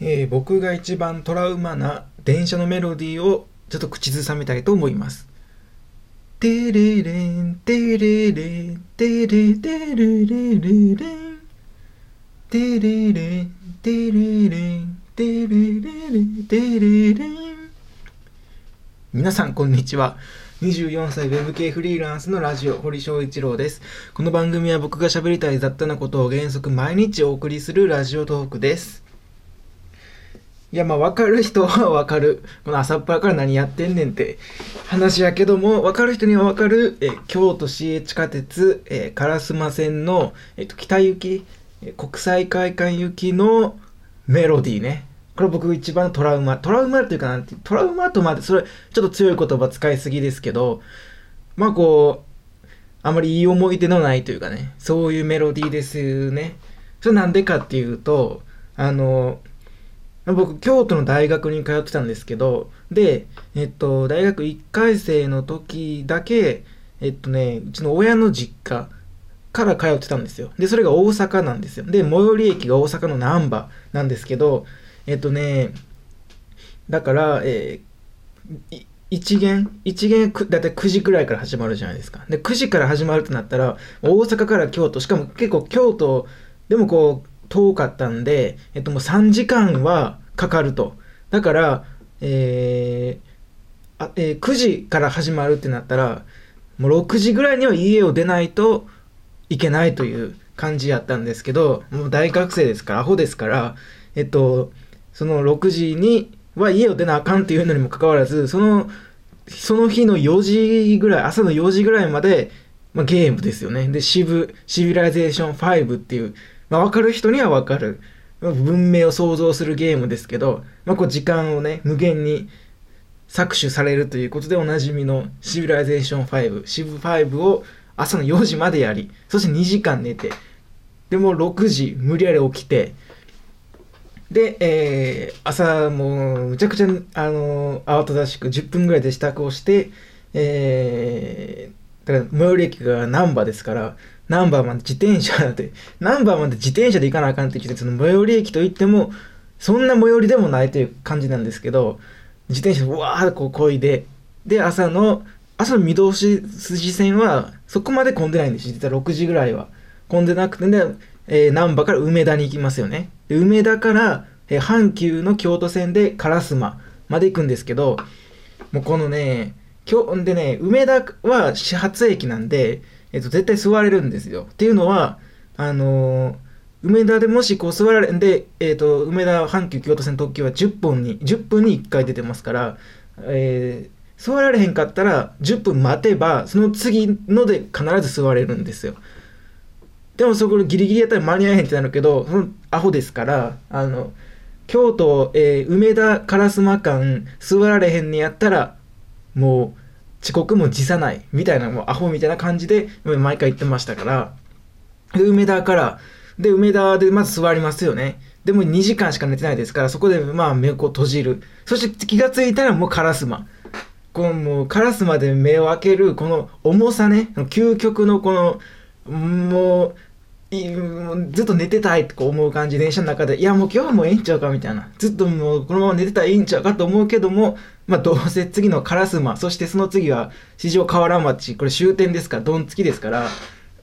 えー、僕が一番トラウマな電車のメロディーをちょっと口ずさみたいと思います。テレレン、テレレン、テレテレレレレン。テレレン、テレレン、テレレレテレレン。皆さんこんにちは。24歳 Web 系フリーランスのラジオ、堀翔一郎です。この番組は僕が喋りたい雑多なことを原則毎日お送りするラジオトークです。いや、まあ、わかる人はわかる。この朝っぱらから何やってんねんって話やけども、わかる人にはわかる、え京都市営地下鉄、え烏丸線の、えっと、北行き、え国際会館行きのメロディーね。これ僕一番トラウマ。トラウマっていうかなんて、トラウマとまで、それ、ちょっと強い言葉使いすぎですけど、まあこう、あまりいい思い出のないというかね、そういうメロディーですよね。それなんでかっていうと、あの、僕京都の大学に通ってたんですけどで、えっと、大学1回生の時だけえっとねうちの親の実家から通ってたんですよ。でそれが大阪なんですよ。で最寄り駅が大阪の難波なんですけどえっとねだから、えー、一元一元だいたい9時くらいから始まるじゃないですか。で9時から始まるってなったら大阪から京都しかも結構京都でもこう遠かったんで、えっと、もう3時間はかかると。だから、えーあえー、9時から始まるってなったら、もう6時ぐらいには家を出ないといけないという感じやったんですけど、もう大学生ですから、アホですから、えっと、その6時には家を出なあかんっていうのにもかかわらず、その、その日の4時ぐらい、朝の4時ぐらいまで、まあ、ゲームですよね。で、 Civ、Civilization 5っていう、まあ、分かる人には分かる。文明を創造するゲームですけど、まあ、こう時間をね、無限に搾取されるということでおなじみの Civilization 5、Civ 5を朝の4時までやり、そして2時間寝て、でも6時無理やり起きて、で、えー、朝もうむちゃくちゃ、あのー、慌ただしく10分ぐらいで支度をして、えー、だから最寄り駅が難波ですから、ナンバーまで自転車だって、ナンバーまで自転車で行かなあかんって言って、その最寄り駅といっても、そんな最寄りでもないという感じなんですけど、自転車でわーっとこうこいで、で、朝の、朝の見通し筋線はそこまで混んでないんです実は6時ぐらいは。混んでなくて、ね、えー、難波から梅田に行きますよね。で梅田から、えー、阪急の京都線で烏丸まで行くんですけど、もうこのね、今日んでね、梅田は始発駅なんで、えっと、絶対座れるんですよ。っていうのは、あのー、梅田でもしこう座られんで、えっ、と、梅田阪急京都線特急は10分に、10分に1回出てますから、えー、座られへんかったら10分待てば、その次ので必ず座れるんですよ。でもそこギリギリやったら間に合えへんってなるけど、そのアホですから、あの、京都、えー、梅田烏丸間座られへんにやったら、もう、遅刻も辞さないみたいなもうアホみたいな感じで毎回言ってましたから。で梅田からで梅田でまず座りますよね。でも2時間しか寝てないですからそこでまあ目を閉じる。そして気がついたらもうカラスマこのもうカラスマで目を開けるこの重さね究極のこのもうずっと寝てたいって思う感じ電車の中でいやもう今日はもうええんちゃうかみたいな。ずっともうこのまま寝てたらいいんちゃうかと思うけどもまあどうせ次の烏丸そしてその次は四条河原町これ終点ですからどんつきですから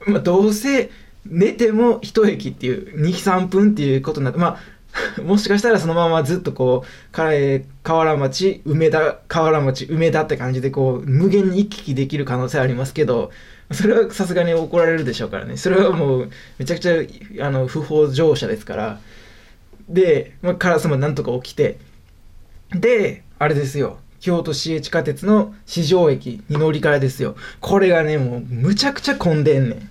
まあどうせ寝ても一駅っていう23分っていうことになってまあ もしかしたらそのままずっとこう河原町梅田河原町梅田って感じでこう無限に行き来できる可能性ありますけどそれはさすがに怒られるでしょうからね。それはもう、めちゃくちゃ、あの、不法乗車ですから。で、まあ、カラスもなんとか起きて、で、あれですよ。京都市営地下鉄の四条駅に乗り換えですよ。これがね、もう、むちゃくちゃ混んでんねん。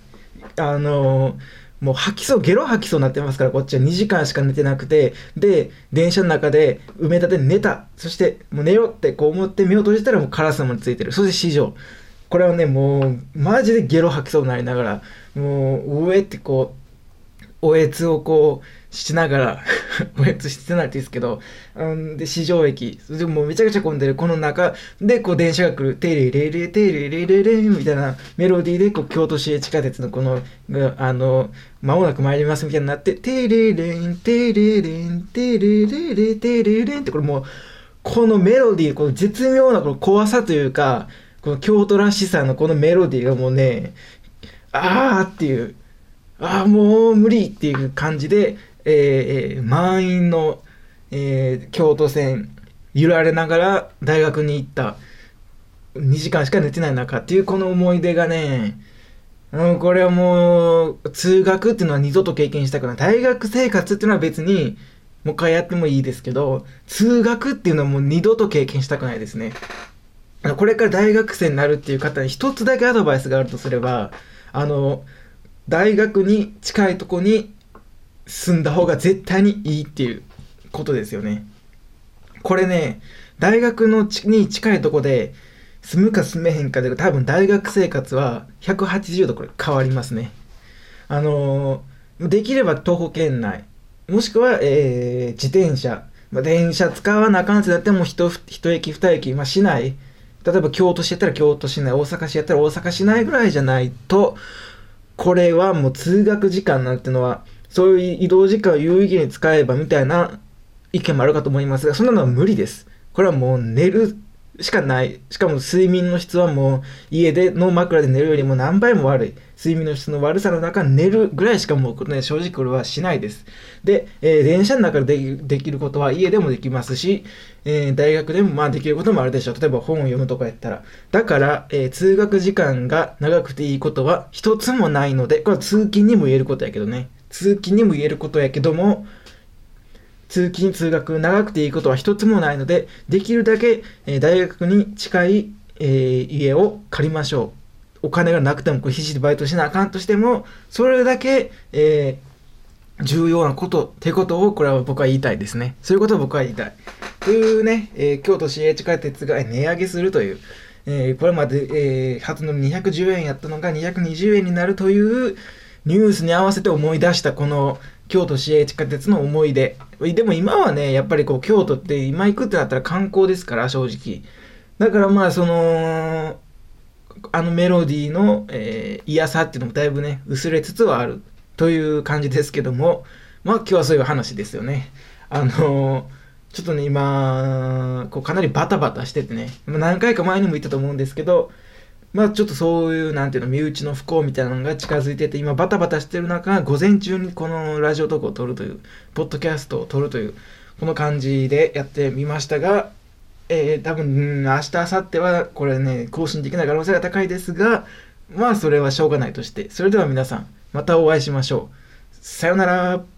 あのー、もう吐きそう、ゲロ吐きそうになってますから、こっちは2時間しか寝てなくて、で、電車の中で梅田で寝た。そして、もう寝ようってこう思って目を閉じたらもうカラスもついてる。そして四条。これはね、もう、マジでゲロ吐きそうになりながら、もう、上ってこう、おえつをこう、しながら おやつしてないですけど、うん、で、市場駅、でもうめちゃくちゃ混んでる、この中で、こう、電車が来る、テレレレテレレレレみたいなメロディーで、こう、京都市営地下鉄のこの、あの、間もなく参りますみたいになって、テレレン、テレレン、テレレレ、テレレンって、これもう、このメロディー、この絶妙なこの怖さというか、この京都らしさのこのメロディーがもうね、あーっていう、ああ、もう無理っていう感じで、えー、満員の、えー、京都線、揺られながら大学に行った。2時間しか寝てない中っていうこの思い出がね、うん、これはもう、通学っていうのは二度と経験したくない。大学生活っていうのは別に、もう一回やってもいいですけど、通学っていうのはもう二度と経験したくないですね。これから大学生になるっていう方に一つだけアドバイスがあるとすれば、あの、大学に近いとこに住んだ方が絶対にいいっていうことですよね。これね、大学のに近いとこで住むか住めへんかで多分大学生活は180度これ変わりますね。あの、できれば徒歩圏内、もしくは、えー、自転車、まあ、電車使わなあかんってなっても一駅二駅、まあ、市内、例えば京都市やったら京都市内、大阪市やったら大阪市内ぐらいじゃないと、これはもう通学時間なんてのは、そういう移動時間を有意義に使えばみたいな意見もあるかと思いますが、そんなのは無理です。これはもう寝るしかない。しかも睡眠の質はもう家での枕で寝るよりも何倍も悪い。睡眠の質の悪さの中寝るぐらいしかもう、ね、正直これはしないです。で、えー、電車の中でできることは家でもできますし、えー、大学でもまあできることもあるでしょう。例えば本を読むとかやったら。だから、えー、通学時間が長くていいことは一つもないので、これは通勤にも言えることやけどね。通勤にも言えることやけども、通勤通学長くていいことは一つもないので、できるだけ、え大学に近い、え、家を借りましょう。お金がなくてもこう必死でバイトしなあかんとしても、それだけ、え、重要なことってことを、これは僕は言いたいですね。そういうことを僕は言いたい。というね、えー、京都市営地下鉄が値上げするという、えー、これまで、えー、初の210円やったのが220円になるというニュースに合わせて思い出したこの京都市営地下鉄の思い出。でも今はね、やっぱりこう京都って今行くってなったら観光ですから、正直。だからまあその、あのメロディーの、えー、嫌さっていうのもだいぶね、薄れつつはあるという感じですけども、まあ今日はそういう話ですよね。あの、ちょっとね、今、こうかなりバタバタしててね、何回か前にも言ったと思うんですけど、まあちょっとそういう、なんていうの、身内の不幸みたいなのが近づいてて、今バタバタしてる中、午前中にこのラジオトークを撮るという、ポッドキャストを撮るという、この感じでやってみましたが、えー、多分、明日、明後日はこれね、更新できない可能性が高いですが、まあそれはしょうがないとして、それでは皆さん、またお会いしましょう。さよなら。